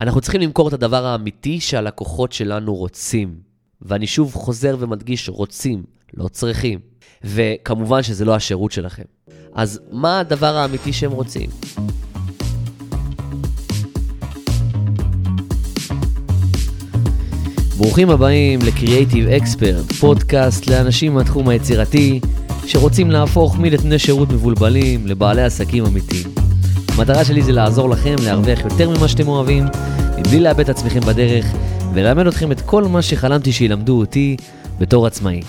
אנחנו צריכים למכור את הדבר האמיתי שהלקוחות שלנו רוצים. ואני שוב חוזר ומדגיש, רוצים, לא צריכים. וכמובן שזה לא השירות שלכם. אז מה הדבר האמיתי שהם רוצים? ברוכים הבאים ל-Creative Expert, פודקאסט לאנשים מהתחום היצירתי שרוצים להפוך מנתני שירות מבולבלים לבעלי עסקים אמיתיים. המטרה שלי זה לעזור לכם להרוויח יותר ממה שאתם אוהבים, מבלי לאבד את עצמכם בדרך, וללמד אתכם את כל מה שחלמתי שילמדו אותי בתור עצמאי.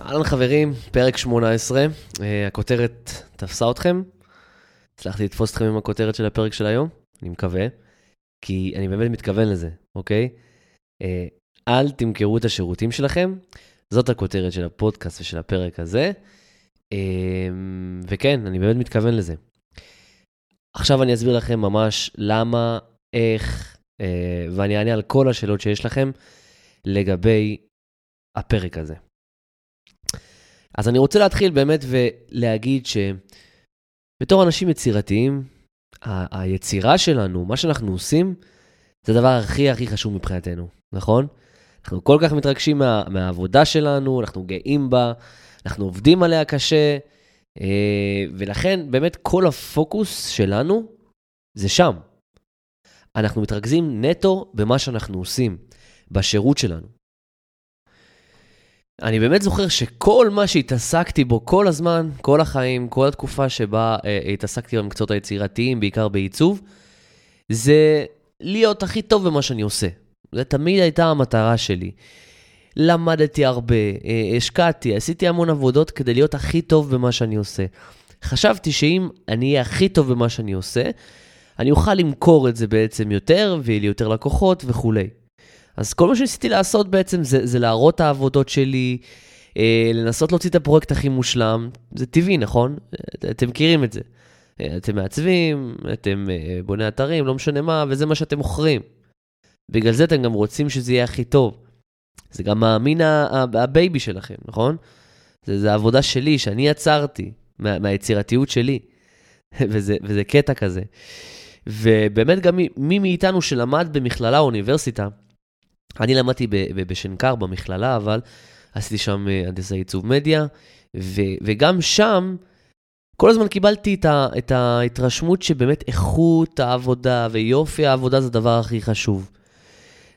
אהלן חברים, פרק 18, uh, הכותרת תפסה אתכם? הצלחתי לתפוס אתכם עם הכותרת של הפרק של היום? אני מקווה, כי אני באמת מתכוון לזה, אוקיי? Uh, אל תמכרו את השירותים שלכם, זאת הכותרת של הפודקאסט ושל הפרק הזה. Uh, וכן, אני באמת מתכוון לזה. עכשיו אני אסביר לכם ממש למה, איך, אה, ואני אענה על כל השאלות שיש לכם לגבי הפרק הזה. אז אני רוצה להתחיל באמת ולהגיד שבתור אנשים יצירתיים, ה- היצירה שלנו, מה שאנחנו עושים, זה הדבר הכי הכי חשוב מבחינתנו, נכון? אנחנו כל כך מתרגשים מה, מהעבודה שלנו, אנחנו גאים בה, אנחנו עובדים עליה קשה, אה, ולכן באמת כל הפוקוס שלנו זה שם. אנחנו מתרכזים נטו במה שאנחנו עושים, בשירות שלנו. אני באמת זוכר שכל מה שהתעסקתי בו כל הזמן, כל החיים, כל התקופה שבה אה, התעסקתי במקצועות היצירתיים, בעיקר בעיצוב, זה להיות הכי טוב במה שאני עושה. זו תמיד הייתה המטרה שלי. למדתי הרבה, אה, השקעתי, עשיתי המון עבודות כדי להיות הכי טוב במה שאני עושה. חשבתי שאם אני אהיה הכי טוב במה שאני עושה, אני אוכל למכור את זה בעצם יותר, ויהיה לי יותר לקוחות וכולי. אז כל מה שניסיתי לעשות בעצם זה, זה להראות את העבודות שלי, אה, לנסות להוציא את הפרויקט הכי מושלם. זה טבעי, נכון? אתם מכירים את זה. אה, אתם מעצבים, אתם בוני אתרים, לא משנה מה, וזה מה שאתם מוכרים. בגלל זה אתם גם רוצים שזה יהיה הכי טוב. זה גם המין ה baby שלכם, נכון? זה, זה העבודה שלי, שאני יצרתי, מה, מהיצירתיות שלי. וזה, וזה קטע כזה. ובאמת גם מי, מי מאיתנו שלמד במכללה או אוניברסיטה, אני למדתי בשנקר במכללה, אבל עשיתי שם אה, הנדסי עיצוב מדיה, ו, וגם שם, כל הזמן קיבלתי את, ה, את ההתרשמות שבאמת איכות העבודה ויופי העבודה זה הדבר הכי חשוב.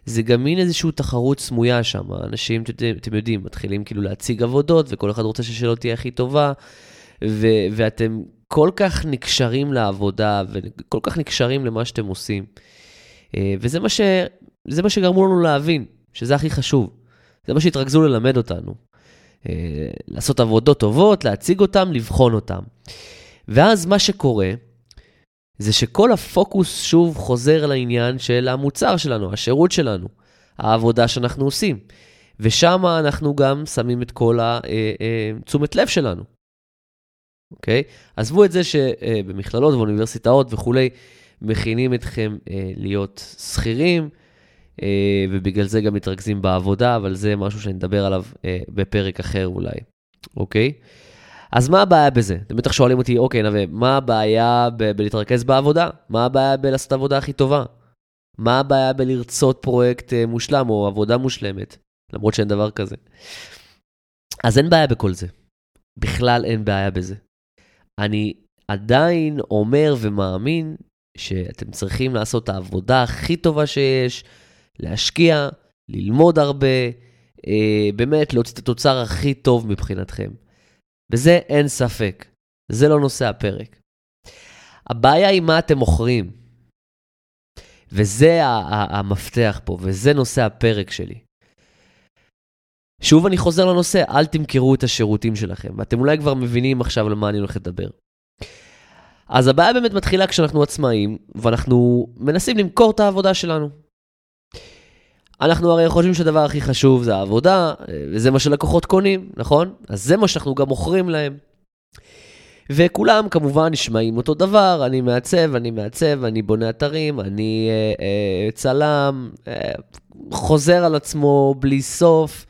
זה גם מין איזושהי תחרות סמויה שם. אנשים, אתם יודעים, מתחילים כאילו להציג עבודות, וכל אחד רוצה שהשאלות תהיה הכי טובה, ו- ואתם כל כך נקשרים לעבודה, וכל כך נקשרים למה שאתם עושים. אה, וזה מה, ש... מה שגרמו לנו להבין, שזה הכי חשוב. זה מה שהתרכזו ללמד אותנו. אה, לעשות עבודות טובות, להציג אותן, לבחון אותן. ואז מה שקורה, זה שכל הפוקוס שוב חוזר לעניין של המוצר שלנו, השירות שלנו, העבודה שאנחנו עושים. ושם אנחנו גם שמים את כל התשומת אה, אה, לב שלנו. אוקיי? עזבו את זה שבמכללות ואוניברסיטאות וכולי, מכינים אתכם אה, להיות שכירים, ובגלל זה גם מתרכזים בעבודה, אבל זה משהו שאני אדבר עליו בפרק אחר אולי, אוקיי? אז מה הבעיה בזה? אתם בטח שואלים אותי, אוקיי, נווה, מה הבעיה ב- בלהתרכז בעבודה? מה הבעיה בלעשות עבודה הכי טובה? מה הבעיה בלרצות פרויקט uh, מושלם או עבודה מושלמת? למרות שאין דבר כזה. אז אין בעיה בכל זה. בכלל אין בעיה בזה. אני עדיין אומר ומאמין שאתם צריכים לעשות את העבודה הכי טובה שיש, להשקיע, ללמוד הרבה, אה, באמת להוציא את התוצר הכי טוב מבחינתכם. בזה אין ספק. זה לא נושא הפרק. הבעיה היא מה אתם מוכרים. וזה המפתח פה, וזה נושא הפרק שלי. שוב אני חוזר לנושא, אל תמכרו את השירותים שלכם, ואתם אולי כבר מבינים עכשיו על מה אני הולך לדבר. אז הבעיה באמת מתחילה כשאנחנו עצמאים, ואנחנו מנסים למכור את העבודה שלנו. אנחנו הרי חושבים שהדבר הכי חשוב זה העבודה, וזה מה שלקוחות קונים, נכון? אז זה מה שאנחנו גם מוכרים להם. וכולם כמובן נשמעים אותו דבר, אני מעצב, אני מעצב, אני בונה אתרים, אני אה, אה, צלם, אה, חוזר על עצמו בלי סוף,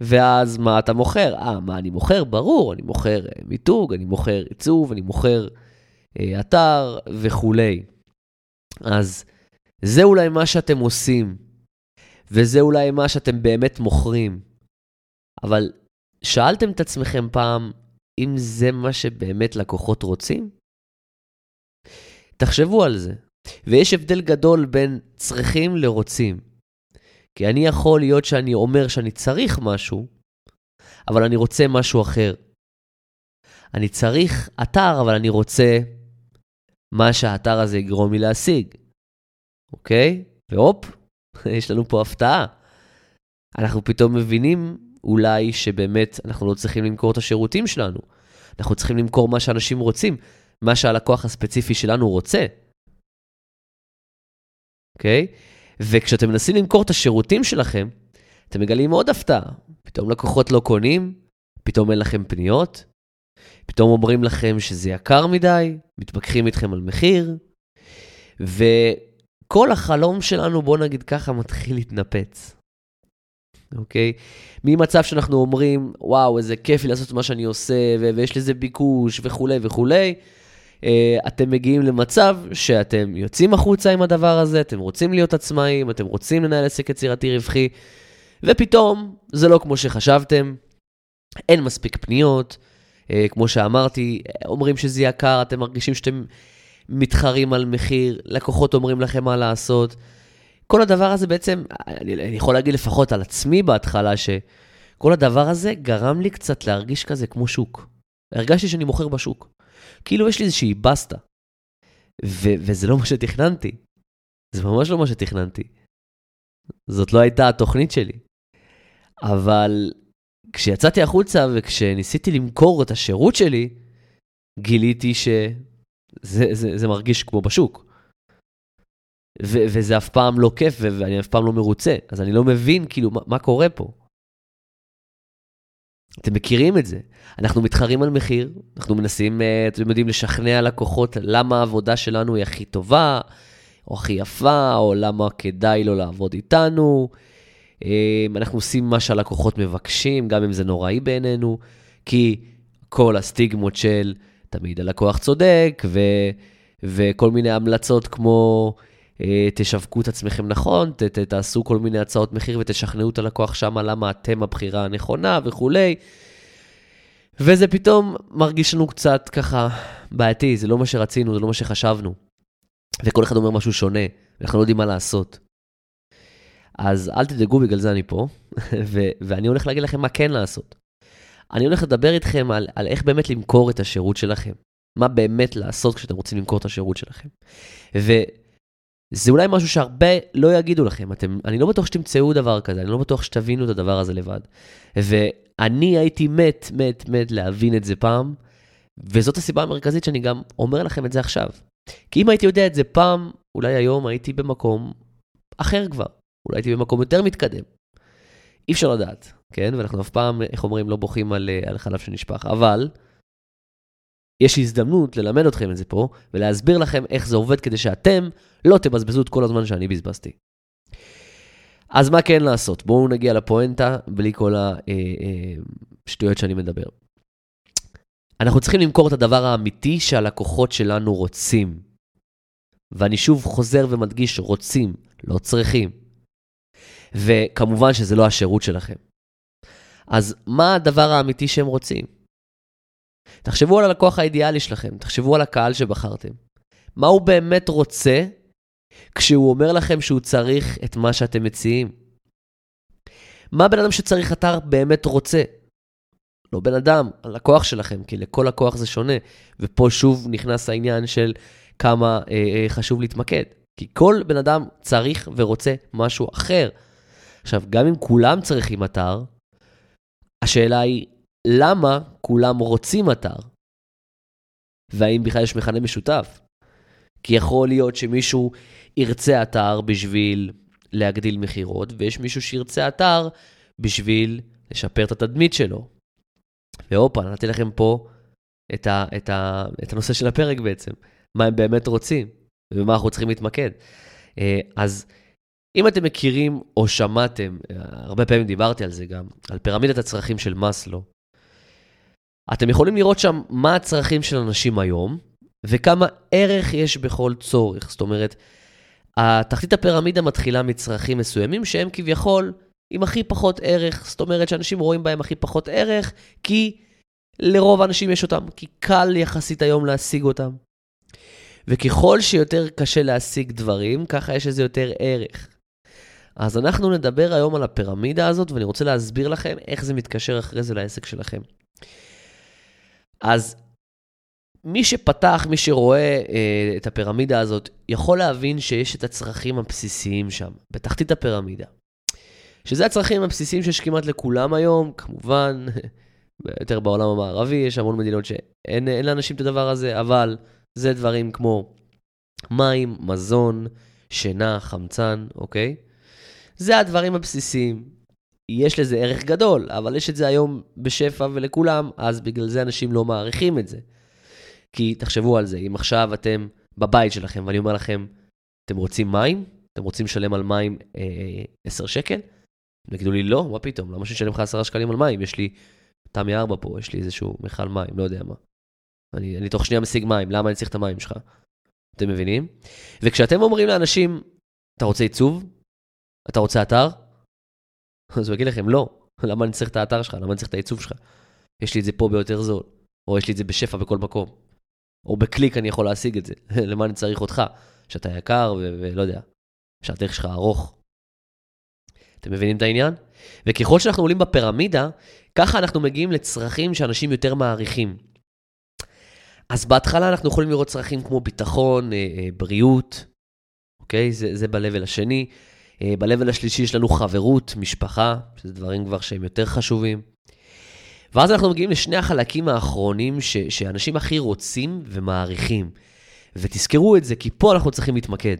ואז מה אתה מוכר? אה, מה אני מוכר? ברור, אני מוכר אה, מיתוג, אני מוכר עיצוב, אני מוכר אה, אתר וכולי. אז זה אולי מה שאתם עושים, וזה אולי מה שאתם באמת מוכרים. אבל שאלתם את עצמכם פעם אם זה מה שבאמת לקוחות רוצים? תחשבו על זה. ויש הבדל גדול בין צריכים לרוצים. כי אני יכול להיות שאני אומר שאני צריך משהו, אבל אני רוצה משהו אחר. אני צריך אתר, אבל אני רוצה מה שהאתר הזה יגרום לי להשיג. אוקיי? והופ, יש לנו פה הפתעה. אנחנו פתאום מבינים אולי שבאמת אנחנו לא צריכים למכור את השירותים שלנו. אנחנו צריכים למכור מה שאנשים רוצים, מה שהלקוח הספציפי שלנו רוצה. אוקיי? וכשאתם מנסים למכור את השירותים שלכם, אתם מגלים עוד הפתעה. פתאום לקוחות לא קונים, פתאום אין לכם פניות, פתאום אומרים לכם שזה יקר מדי, מתווכחים איתכם על מחיר, וכל החלום שלנו, בוא נגיד ככה, מתחיל להתנפץ. אוקיי? ממצב שאנחנו אומרים, וואו, איזה כיף לי לעשות מה שאני עושה, ו- ויש לזה ביקוש וכולי וכולי, uh, אתם מגיעים למצב שאתם יוצאים החוצה עם הדבר הזה, אתם רוצים להיות עצמאים, אתם רוצים לנהל עסק יצירתי רווחי, ופתאום זה לא כמו שחשבתם, אין מספיק פניות, uh, כמו שאמרתי, אומרים שזה יקר, אתם מרגישים שאתם מתחרים על מחיר, לקוחות אומרים לכם מה לעשות. כל הדבר הזה בעצם, אני, אני יכול להגיד לפחות על עצמי בהתחלה, שכל הדבר הזה גרם לי קצת להרגיש כזה כמו שוק. הרגשתי שאני מוכר בשוק. כאילו יש לי איזושהי בסטה. ו- וזה לא מה שתכננתי. זה ממש לא מה שתכננתי. זאת לא הייתה התוכנית שלי. אבל כשיצאתי החוצה וכשניסיתי למכור את השירות שלי, גיליתי שזה זה, זה מרגיש כמו בשוק. ו- וזה אף פעם לא כיף, ואני אף פעם לא מרוצה. אז אני לא מבין, כאילו, מה, מה קורה פה? אתם מכירים את זה. אנחנו מתחרים על מחיר, אנחנו מנסים, אה, אתם יודעים, לשכנע לקוחות למה העבודה שלנו היא הכי טובה, או הכי יפה, או למה כדאי לו לעבוד איתנו. אה, אנחנו עושים מה שהלקוחות מבקשים, גם אם זה נוראי בעינינו, כי כל הסטיגמות של תמיד הלקוח צודק, ו, וכל מיני המלצות כמו אה, תשווקו את עצמכם נכון, ת, ת, תעשו כל מיני הצעות מחיר ותשכנעו את הלקוח שמה למה אתם הבחירה הנכונה וכולי. וזה פתאום מרגיש לנו קצת ככה בעייתי, זה לא מה שרצינו, זה לא מה שחשבנו. וכל אחד אומר משהו שונה, ואנחנו לא יודעים מה לעשות. אז אל תדאגו, בגלל זה אני פה, ו- ואני הולך להגיד לכם מה כן לעשות. אני הולך לדבר איתכם על, על איך באמת למכור את השירות שלכם. מה באמת לעשות כשאתם רוצים למכור את השירות שלכם. וזה אולי משהו שהרבה לא יגידו לכם. אתם, אני לא בטוח שתמצאו דבר כזה, אני לא בטוח שתבינו את הדבר הזה לבד. ואני הייתי מת, מת, מת להבין את זה פעם, וזאת הסיבה המרכזית שאני גם אומר לכם את זה עכשיו. כי אם הייתי יודע את זה פעם, אולי היום הייתי במקום אחר כבר. אולי הייתי במקום יותר מתקדם. אי אפשר לדעת, כן? ואנחנו אף פעם, איך אומרים, לא בוכים על, אה, על חלב שנשפך. אבל יש הזדמנות ללמד אתכם את זה פה, ולהסביר לכם איך זה עובד כדי שאתם לא תבזבזו את כל הזמן שאני בזבזתי. אז מה כן לעשות? בואו נגיע לפואנטה בלי כל השטויות אה, אה, שאני מדבר. אנחנו צריכים למכור את הדבר האמיתי שהלקוחות שלנו רוצים. ואני שוב חוזר ומדגיש, רוצים, לא צריכים. וכמובן שזה לא השירות שלכם. אז מה הדבר האמיתי שהם רוצים? תחשבו על הלקוח האידיאלי שלכם, תחשבו על הקהל שבחרתם. מה הוא באמת רוצה כשהוא אומר לכם שהוא צריך את מה שאתם מציעים? מה בן אדם שצריך אתר באמת רוצה? לא בן אדם, הלקוח שלכם, כי לכל לקוח זה שונה. ופה שוב נכנס העניין של כמה אה, אה, חשוב להתמקד. כי כל בן אדם צריך ורוצה משהו אחר. עכשיו, גם אם כולם צריכים אתר, השאלה היא, למה כולם רוצים אתר? והאם בכלל יש מכנה משותף? כי יכול להיות שמישהו ירצה אתר בשביל להגדיל מכירות, ויש מישהו שירצה אתר בשביל לשפר את התדמית שלו. והופה, נתתי לכם פה את, ה, את, ה, את הנושא של הפרק בעצם, מה הם באמת רוצים ובמה אנחנו צריכים להתמקד. אה, אז אם אתם מכירים או שמעתם, הרבה פעמים דיברתי על זה גם, על פירמידת הצרכים של מאסלו, אתם יכולים לראות שם מה הצרכים של אנשים היום, וכמה ערך יש בכל צורך. זאת אומרת, התחתית הפירמידה מתחילה מצרכים מסוימים שהם כביכול עם הכי פחות ערך, זאת אומרת שאנשים רואים בהם הכי פחות ערך, כי לרוב האנשים יש אותם, כי קל יחסית היום להשיג אותם. וככל שיותר קשה להשיג דברים, ככה יש לזה יותר ערך. אז אנחנו נדבר היום על הפירמידה הזאת, ואני רוצה להסביר לכם איך זה מתקשר אחרי זה לעסק שלכם. אז מי שפתח, מי שרואה אה, את הפירמידה הזאת, יכול להבין שיש את הצרכים הבסיסיים שם, בתחתית הפירמידה. שזה הצרכים הבסיסיים שיש כמעט לכולם היום, כמובן, יותר בעולם המערבי, יש המון מדינות שאין לאנשים את הדבר הזה, אבל זה דברים כמו מים, מזון, שינה, חמצן, אוקיי? זה הדברים הבסיסיים. יש לזה ערך גדול, אבל יש את זה היום בשפע ולכולם, אז בגלל זה אנשים לא מעריכים את זה. כי תחשבו על זה, אם עכשיו אתם בבית שלכם ואני אומר לכם, אתם רוצים מים? אתם רוצים לשלם על מים אה, 10 שקל? תגידו לי, לא, מה פתאום, למה שאני לך 10 שקלים על מים? יש לי תמי 4 פה, יש לי איזשהו מכל מים, לא יודע מה. אני, אני תוך שנייה משיג מים, למה אני צריך את המים שלך? אתם מבינים? וכשאתם אומרים לאנשים, אתה רוצה עיצוב? אתה רוצה אתר? אז הוא יגיד לכם, לא. למה אני צריך את האתר שלך? למה אני צריך את העיצוב שלך? יש לי את זה פה ביותר זול. או יש לי את זה בשפע בכל מקום. או בקליק אני יכול להשיג את זה. למה אני צריך אותך? שאתה יקר ולא יודע, שהדרך שלך ארוך. אתם מבינים את העניין? וככל שאנחנו עולים בפירמידה, ככה אנחנו מגיעים לצרכים שאנשים יותר מעריכים. אז בהתחלה אנחנו יכולים לראות צרכים כמו ביטחון, אה, אה, בריאות, אוקיי? זה, זה ב-level השני. אה, ב-level השלישי יש לנו חברות, משפחה, שזה דברים כבר שהם יותר חשובים. ואז אנחנו מגיעים לשני החלקים האחרונים ש, שאנשים הכי רוצים ומעריכים. ותזכרו את זה, כי פה אנחנו צריכים להתמקד.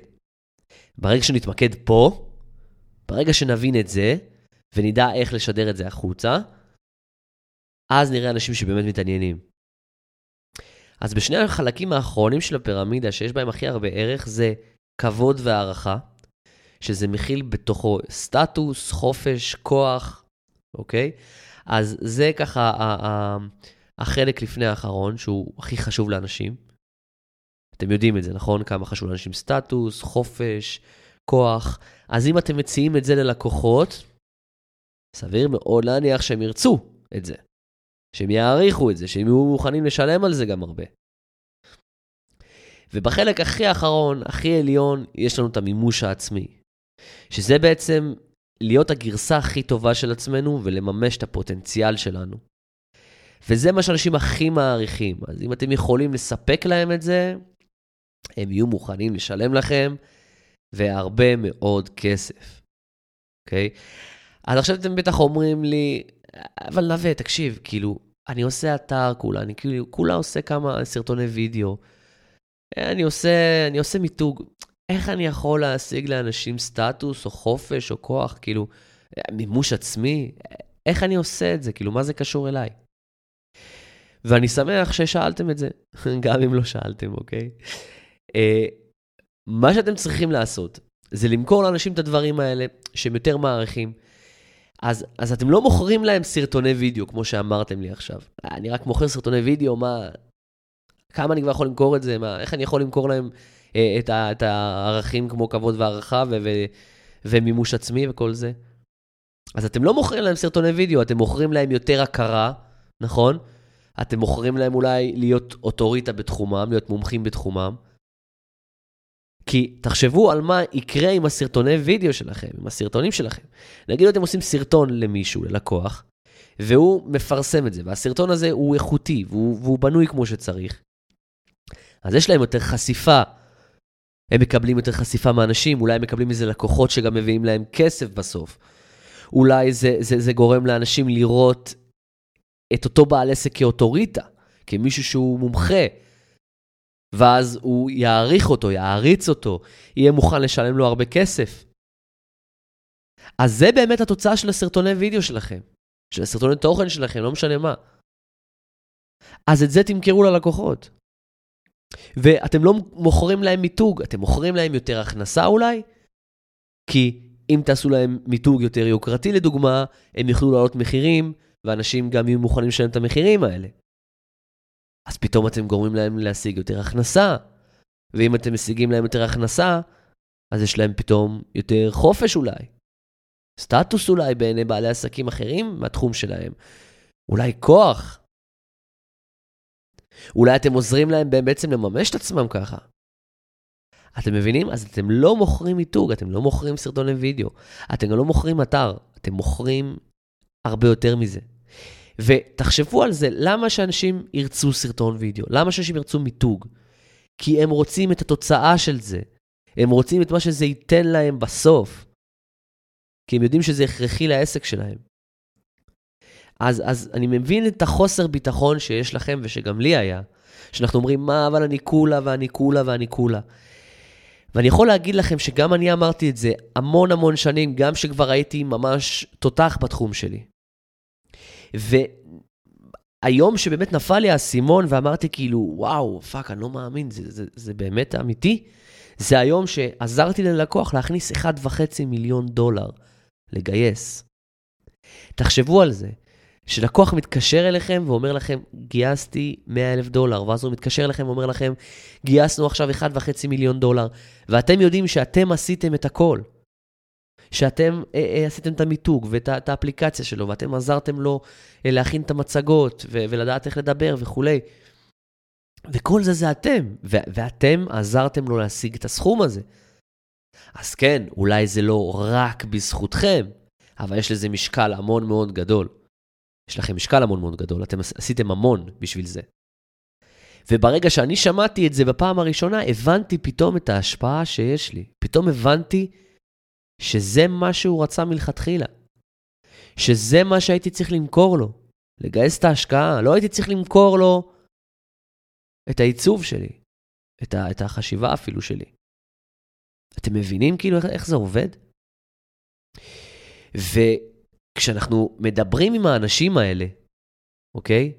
ברגע שנתמקד פה, ברגע שנבין את זה, ונדע איך לשדר את זה החוצה, אז נראה אנשים שבאמת מתעניינים. אז בשני החלקים האחרונים של הפירמידה, שיש בהם הכי הרבה ערך, זה כבוד והערכה, שזה מכיל בתוכו סטטוס, חופש, כוח, אוקיי? אז זה ככה החלק לפני האחרון, שהוא הכי חשוב לאנשים. אתם יודעים את זה, נכון? כמה חשוב לאנשים סטטוס, חופש, כוח. אז אם אתם מציעים את זה ללקוחות, סביר מאוד להניח שהם ירצו את זה. שהם יעריכו את זה, שהם יהיו מוכנים לשלם על זה גם הרבה. ובחלק הכי אחרון, הכי עליון, יש לנו את המימוש העצמי. שזה בעצם להיות הגרסה הכי טובה של עצמנו ולממש את הפוטנציאל שלנו. וזה מה שאנשים הכי מעריכים. אז אם אתם יכולים לספק להם את זה, הם יהיו מוכנים לשלם לכם, והרבה מאוד כסף, אוקיי? Okay? אז עכשיו אתם בטח אומרים לי, אבל נווה, תקשיב, כאילו, אני עושה אתר כולה, אני כאילו, כולה עושה כמה סרטוני וידאו. אני עושה, אני עושה מיתוג. איך אני יכול להשיג לאנשים סטטוס או חופש או כוח, כאילו, מימוש עצמי? איך אני עושה את זה? כאילו, מה זה קשור אליי? ואני שמח ששאלתם את זה, גם אם לא שאלתם, אוקיי? Uh, מה שאתם צריכים לעשות זה למכור לאנשים את הדברים האלה שהם יותר מעריכים. אז, אז אתם לא מוכרים להם סרטוני וידאו, כמו שאמרתם לי עכשיו. אני רק מוכר סרטוני וידאו, מה... כמה אני כבר יכול למכור את זה? מה, איך אני יכול למכור להם אה, את, ה, את הערכים כמו כבוד והערכה ו, ו, ומימוש עצמי וכל זה? אז אתם לא מוכרים להם סרטוני וידאו, אתם מוכרים להם יותר הכרה, נכון? אתם מוכרים להם אולי להיות אוטוריטה בתחומם, להיות מומחים בתחומם. כי תחשבו על מה יקרה עם הסרטוני וידאו שלכם, עם הסרטונים שלכם. נגיד אתם עושים סרטון למישהו, ללקוח, והוא מפרסם את זה, והסרטון הזה הוא איכותי, והוא, והוא בנוי כמו שצריך. אז יש להם יותר חשיפה. הם מקבלים יותר חשיפה מאנשים, אולי הם מקבלים איזה לקוחות שגם מביאים להם כסף בסוף. אולי זה, זה, זה גורם לאנשים לראות את אותו בעל עסק כאוטוריטה, כמישהו שהוא מומחה, ואז הוא יעריך אותו, יעריץ אותו, יהיה מוכן לשלם לו הרבה כסף. אז זה באמת התוצאה של הסרטוני וידאו שלכם, של הסרטוני תוכן שלכם, לא משנה מה. אז את זה תמכרו ללקוחות. ואתם לא מוכרים להם מיתוג, אתם מוכרים להם יותר הכנסה אולי? כי אם תעשו להם מיתוג יותר יוקרתי לדוגמה, הם יוכלו לעלות מחירים, ואנשים גם יהיו מוכנים לשלם את המחירים האלה. אז פתאום אתם גורמים להם להשיג יותר הכנסה. ואם אתם משיגים להם יותר הכנסה, אז יש להם פתאום יותר חופש אולי. סטטוס אולי בעיני בעלי עסקים אחרים מהתחום שלהם. אולי כוח. אולי אתם עוזרים להם בעצם לממש את עצמם ככה. אתם מבינים? אז אתם לא מוכרים מיתוג, אתם לא מוכרים סרטוני וידאו, אתם גם לא מוכרים אתר, אתם מוכרים הרבה יותר מזה. ותחשבו על זה, למה שאנשים ירצו סרטון וידאו? למה שאנשים ירצו מיתוג? כי הם רוצים את התוצאה של זה. הם רוצים את מה שזה ייתן להם בסוף. כי הם יודעים שזה הכרחי לעסק שלהם. אז, אז אני מבין את החוסר ביטחון שיש לכם ושגם לי היה, שאנחנו אומרים, מה, אבל אני כולה ואני כולה ואני כולה. ואני יכול להגיד לכם שגם אני אמרתי את זה המון המון שנים, גם שכבר הייתי ממש תותח בתחום שלי. והיום שבאמת נפל לי האסימון ואמרתי כאילו, וואו, fuck, אני לא מאמין, זה, זה, זה באמת אמיתי, זה היום שעזרתי ללקוח להכניס 1.5 מיליון דולר לגייס. תחשבו על זה, שלקוח מתקשר אליכם ואומר לכם, גייסתי 100 אלף דולר, ואז הוא מתקשר אליכם ואומר לכם, גייסנו עכשיו 1.5 מיליון דולר, ואתם יודעים שאתם עשיתם את הכל. שאתם אה, אה, עשיתם את המיתוג ואת את האפליקציה שלו, ואתם עזרתם לו אה, להכין את המצגות ו- ולדעת איך לדבר וכולי. וכל זה זה אתם, ו- ואתם עזרתם לו להשיג את הסכום הזה. אז כן, אולי זה לא רק בזכותכם, אבל יש לזה משקל המון מאוד גדול. יש לכם משקל המון מאוד גדול, אתם עשיתם המון בשביל זה. וברגע שאני שמעתי את זה בפעם הראשונה, הבנתי פתאום את ההשפעה שיש לי. פתאום הבנתי שזה מה שהוא רצה מלכתחילה. שזה מה שהייתי צריך למכור לו. לגייס את ההשקעה. לא הייתי צריך למכור לו את העיצוב שלי. את, ה, את החשיבה אפילו שלי. אתם מבינים כאילו איך, איך זה עובד? וכשאנחנו מדברים עם האנשים האלה, אוקיי?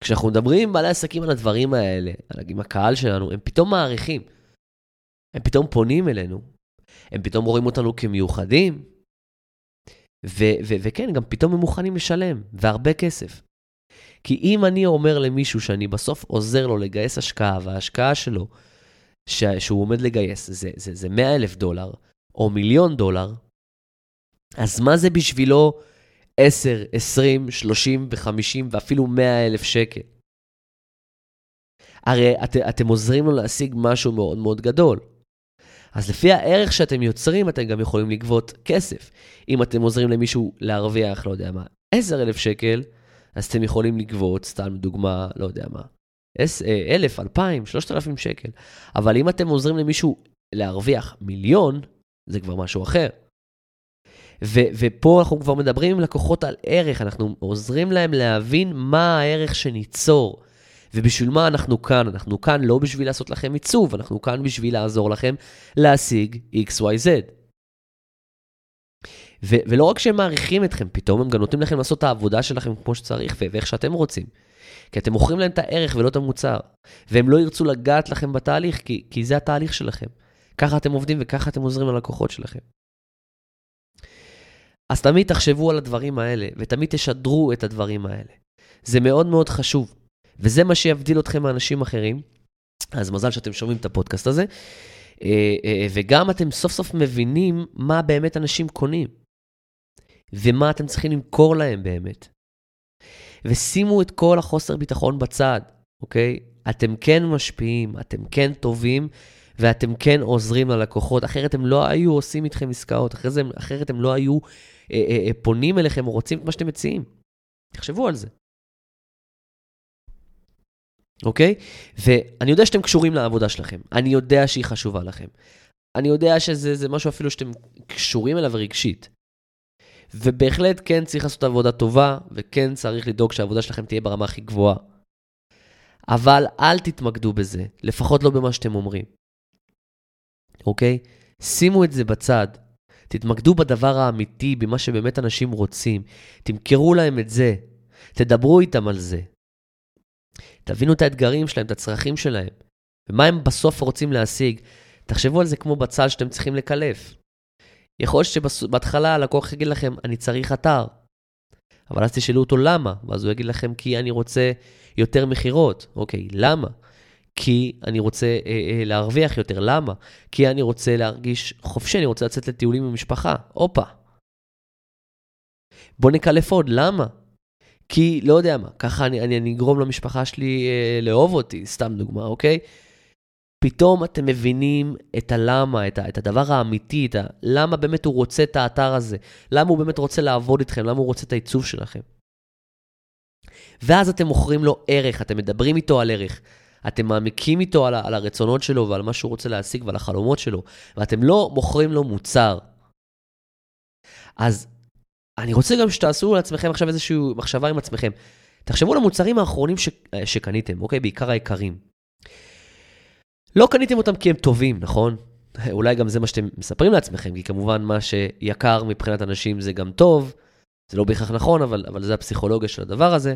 כשאנחנו מדברים עם בעלי עסקים על הדברים האלה, עם הקהל שלנו, הם פתאום מעריכים. הם פתאום פונים אלינו. הם פתאום רואים אותנו כמיוחדים. ו- ו- וכן, גם פתאום הם מוכנים לשלם, והרבה כסף. כי אם אני אומר למישהו שאני בסוף עוזר לו לגייס השקעה, וההשקעה שלו, ש- שהוא עומד לגייס, זה, זה, זה 100 אלף דולר, או מיליון דולר, אז מה זה בשבילו 10, 20, 30 ו-50 ואפילו 100 אלף שקל? הרי את, אתם עוזרים לו להשיג משהו מאוד מאוד גדול. אז לפי הערך שאתם יוצרים, אתם גם יכולים לגבות כסף. אם אתם עוזרים למישהו להרוויח, לא יודע מה, 10,000 שקל, אז אתם יכולים לגבות, סתם דוגמה, לא יודע מה, 1,000, 2,000, 3,000 שקל. אבל אם אתם עוזרים למישהו להרוויח מיליון, זה כבר משהו אחר. ו- ופה אנחנו כבר מדברים עם לקוחות על ערך, אנחנו עוזרים להם להבין מה הערך שניצור. ובשביל מה אנחנו כאן? אנחנו כאן לא בשביל לעשות לכם עיצוב, אנחנו כאן בשביל לעזור לכם להשיג XYZ. ו- ולא רק שהם מעריכים אתכם, פתאום הם גם נותנים לכם לעשות את העבודה שלכם כמו שצריך ו- ואיך שאתם רוצים. כי אתם מוכרים להם את הערך ולא את המוצר. והם לא ירצו לגעת לכם בתהליך, כי, כי זה התהליך שלכם. ככה אתם עובדים וככה אתם עוזרים ללקוחות שלכם. אז תמיד תחשבו על הדברים האלה, ותמיד תשדרו את הדברים האלה. זה מאוד מאוד חשוב, וזה מה שיבדיל אתכם מאנשים אחרים. אז מזל שאתם שומעים את הפודקאסט הזה. אה, אה, וגם אתם סוף סוף מבינים מה באמת אנשים קונים, ומה אתם צריכים למכור להם באמת. ושימו את כל החוסר ביטחון בצד, אוקיי? אתם כן משפיעים, אתם כן טובים, ואתם כן עוזרים ללקוחות, אחרת הם לא היו עושים איתכם עסקאות, אחרת הם, אחרת הם לא היו אה, אה, אה, פונים אליכם או רוצים את מה שאתם מציעים. תחשבו על זה. אוקיי? ואני יודע שאתם קשורים לעבודה שלכם, אני יודע שהיא חשובה לכם. אני יודע שזה משהו אפילו שאתם קשורים אליו רגשית. ובהחלט כן צריך לעשות עבודה טובה, וכן צריך לדאוג שהעבודה שלכם תהיה ברמה הכי גבוהה. אבל אל תתמקדו בזה, לפחות לא במה שאתם אומרים. אוקיי? שימו את זה בצד. תתמקדו בדבר האמיתי, במה שבאמת אנשים רוצים. תמכרו להם את זה. תדברו איתם על זה. תבינו את האתגרים שלהם, את הצרכים שלהם, ומה הם בסוף רוצים להשיג. תחשבו על זה כמו בצל שאתם צריכים לקלף. יכול להיות שבהתחלה הלקוח יגיד לכם, אני צריך אתר. אבל אז תשאלו אותו למה, ואז הוא יגיד לכם כי אני רוצה יותר מכירות. אוקיי, למה? כי אני רוצה אה, אה, להרוויח יותר. למה? כי אני רוצה להרגיש חופשי, אני רוצה לצאת לטיולים עם משפחה. הופה. בוא נקלף עוד, למה? כי, לא יודע מה, ככה אני, אני, אני אגרום למשפחה שלי אה, לאהוב אותי, סתם דוגמה, אוקיי? פתאום אתם מבינים את הלמה, את, ה, את הדבר האמיתי, את ה, למה באמת הוא רוצה את האתר הזה, למה הוא באמת רוצה לעבוד איתכם, למה הוא רוצה את העיצוב שלכם. ואז אתם מוכרים לו ערך, אתם מדברים איתו על ערך, אתם מעמיקים איתו על, על הרצונות שלו ועל מה שהוא רוצה להשיג ועל החלומות שלו, ואתם לא מוכרים לו מוצר. אז אני רוצה גם שתעשו לעצמכם עכשיו איזושהי מחשבה עם עצמכם. תחשבו על המוצרים האחרונים ש... שקניתם, אוקיי? בעיקר היקרים. לא קניתם אותם כי הם טובים, נכון? אולי גם זה מה שאתם מספרים לעצמכם, כי כמובן מה שיקר מבחינת אנשים זה גם טוב, זה לא בהכרח נכון, אבל, אבל זה הפסיכולוגיה של הדבר הזה, אה,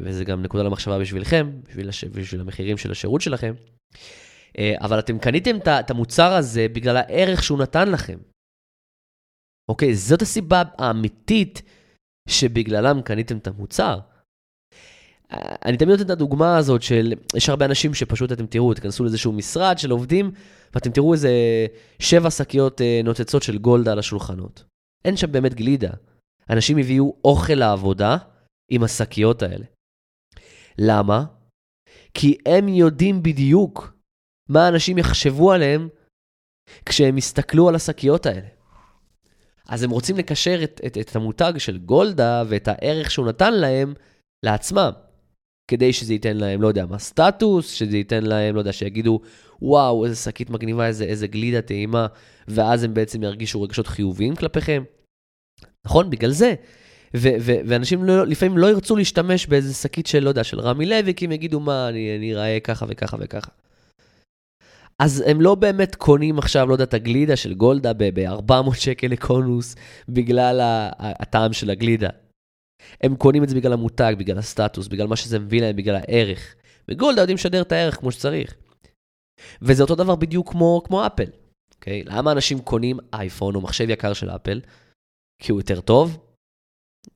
וזה גם נקודה למחשבה בשבילכם, בשביל, הש... בשביל המחירים של השירות שלכם. אה, אבל אתם קניתם את המוצר הזה בגלל הערך שהוא נתן לכם. אוקיי? זאת הסיבה האמיתית שבגללם קניתם את המוצר. אני תמיד נותן את הדוגמה הזאת של, יש הרבה אנשים שפשוט אתם תראו, תיכנסו לאיזשהו משרד של עובדים, ואתם תראו איזה שבע שקיות אה, נוצצות של גולדה על השולחנות. אין שם באמת גלידה. אנשים הביאו אוכל לעבודה עם השקיות האלה. למה? כי הם יודעים בדיוק מה אנשים יחשבו עליהם כשהם יסתכלו על השקיות האלה. אז הם רוצים לקשר את, את, את המותג של גולדה ואת הערך שהוא נתן להם לעצמם. כדי שזה ייתן להם, לא יודע מה, סטטוס, שזה ייתן להם, לא יודע, שיגידו, וואו, איזה שקית מגניבה, איזה, איזה גלידה טעימה, ואז הם בעצם ירגישו רגשות חיוביים כלפיכם. נכון? בגלל זה. ו- ו- ואנשים לא, לפעמים לא ירצו להשתמש באיזה שקית של, לא יודע, של רמי לוי, כי הם יגידו, מה, אני, אני אראה ככה וככה וככה. אז הם לא באמת קונים עכשיו, לא יודע, את הגלידה של גולדה ב-400 שקל לקונוס בגלל הטעם של הגלידה. הם קונים את זה בגלל המותג, בגלל הסטטוס, בגלל מה שזה מביא להם, בגלל הערך. וגולדה יודעים לשדר את הערך כמו שצריך. וזה אותו דבר בדיוק כמו, כמו אפל, אוקיי? למה אנשים קונים אייפון או מחשב יקר של אפל? כי הוא יותר טוב?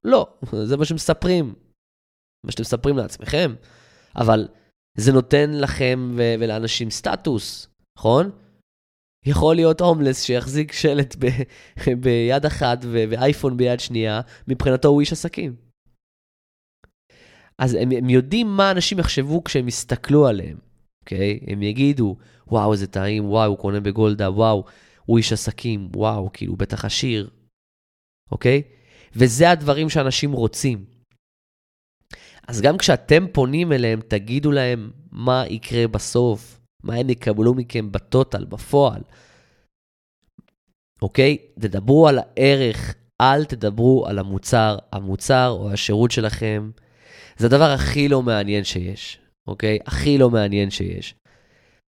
לא, זה מה שמספרים. מה שאתם מספרים לעצמכם. אבל זה נותן לכם ו- ולאנשים סטטוס, נכון? יכול להיות הומלס שיחזיק שלט ב- ביד אחת ו- ואייפון ביד שנייה, מבחינתו הוא איש עסקים. אז הם, הם יודעים מה אנשים יחשבו כשהם יסתכלו עליהם, אוקיי? הם יגידו, וואו, איזה טעים, וואו, הוא קונה בגולדה, וואו, הוא איש עסקים, וואו, כאילו, בטח עשיר, אוקיי? וזה הדברים שאנשים רוצים. אז גם כשאתם פונים אליהם, תגידו להם מה יקרה בסוף, מה הם יקבלו מכם בטוטל, בפועל. אוקיי? תדברו על הערך, אל תדברו על המוצר. המוצר או השירות שלכם זה הדבר הכי לא מעניין שיש, אוקיי? הכי לא מעניין שיש.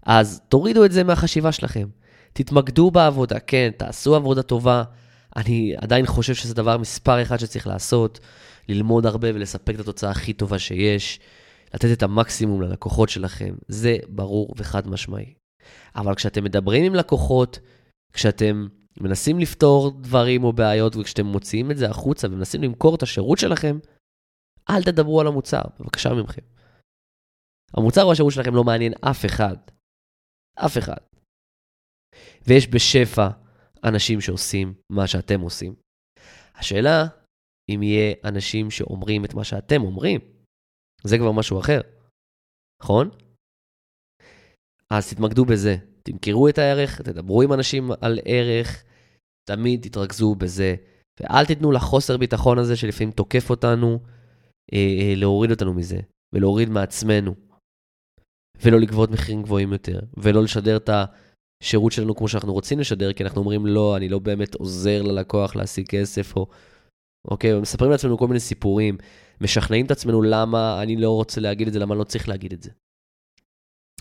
אז תורידו את זה מהחשיבה שלכם. תתמקדו בעבודה, כן, תעשו עבודה טובה. אני עדיין חושב שזה דבר מספר אחד שצריך לעשות, ללמוד הרבה ולספק את התוצאה הכי טובה שיש. לתת את המקסימום ללקוחות שלכם, זה ברור וחד משמעי. אבל כשאתם מדברים עם לקוחות, כשאתם מנסים לפתור דברים או בעיות, וכשאתם מוציאים את זה החוצה ומנסים למכור את השירות שלכם, אל תדברו על המוצר, בבקשה ממכם. המוצר או השירות שלכם לא מעניין אף אחד. אף אחד. ויש בשפע אנשים שעושים מה שאתם עושים. השאלה, אם יהיה אנשים שאומרים את מה שאתם אומרים. זה כבר משהו אחר, נכון? אז תתמקדו בזה, תמכרו את הערך, תדברו עם אנשים על ערך, תמיד תתרכזו בזה, ואל תיתנו לחוסר ביטחון הזה שלפעמים תוקף אותנו, אה, אה, להוריד אותנו מזה, ולהוריד מעצמנו, ולא לגבות מחירים גבוהים יותר, ולא לשדר את השירות שלנו כמו שאנחנו רוצים לשדר, כי אנחנו אומרים, לא, אני לא באמת עוזר ללקוח להשיג כסף, או... אוקיי, מספרים לעצמנו כל מיני סיפורים. משכנעים את עצמנו למה אני לא רוצה להגיד את זה, למה אני לא צריך להגיד את זה.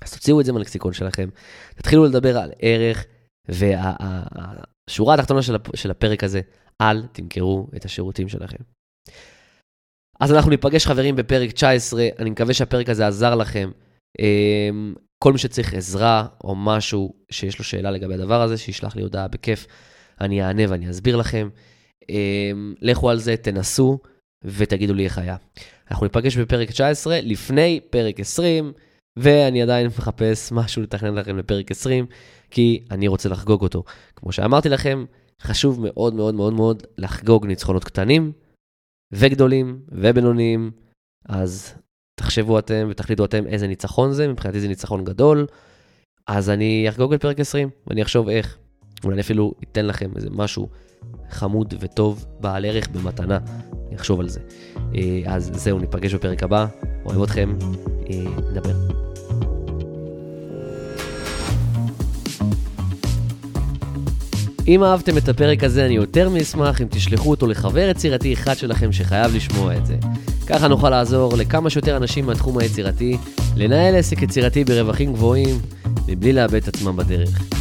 אז תוציאו את זה מהלקסיקון שלכם, תתחילו לדבר על ערך, והשורה התחתונה של הפרק הזה, אל תמכרו את השירותים שלכם. אז אנחנו ניפגש חברים בפרק 19, אני מקווה שהפרק הזה עזר לכם. כל מי שצריך עזרה או משהו שיש לו שאלה לגבי הדבר הזה, שישלח לי הודעה בכיף, אני אענה ואני אסביר לכם. אמ, לכו על זה, תנסו. ותגידו לי איך היה. אנחנו ניפגש בפרק 19, לפני פרק 20, ואני עדיין מחפש משהו לתכנן לכם לפרק 20, כי אני רוצה לחגוג אותו. כמו שאמרתי לכם, חשוב מאוד מאוד מאוד מאוד לחגוג ניצחונות קטנים, וגדולים, ובינוניים, אז תחשבו אתם ותחליטו אתם איזה ניצחון זה, מבחינתי זה ניצחון גדול. אז אני אחגוג בפרק 20, ואני אחשוב איך. אולי אני אפילו אתן לכם איזה משהו חמוד וטוב בעל ערך במתנה. אני אחשוב על זה. אה, אז זהו, ניפגש בפרק הבא. אוהב אתכם, אה, נדבר. אם אהבתם את הפרק הזה, אני יותר מאשמח אם תשלחו אותו לחבר יצירתי אחד שלכם שחייב לשמוע את זה. ככה נוכל לעזור לכמה שיותר אנשים מהתחום היצירתי לנהל עסק יצירתי ברווחים גבוהים מבלי לאבד את עצמם בדרך.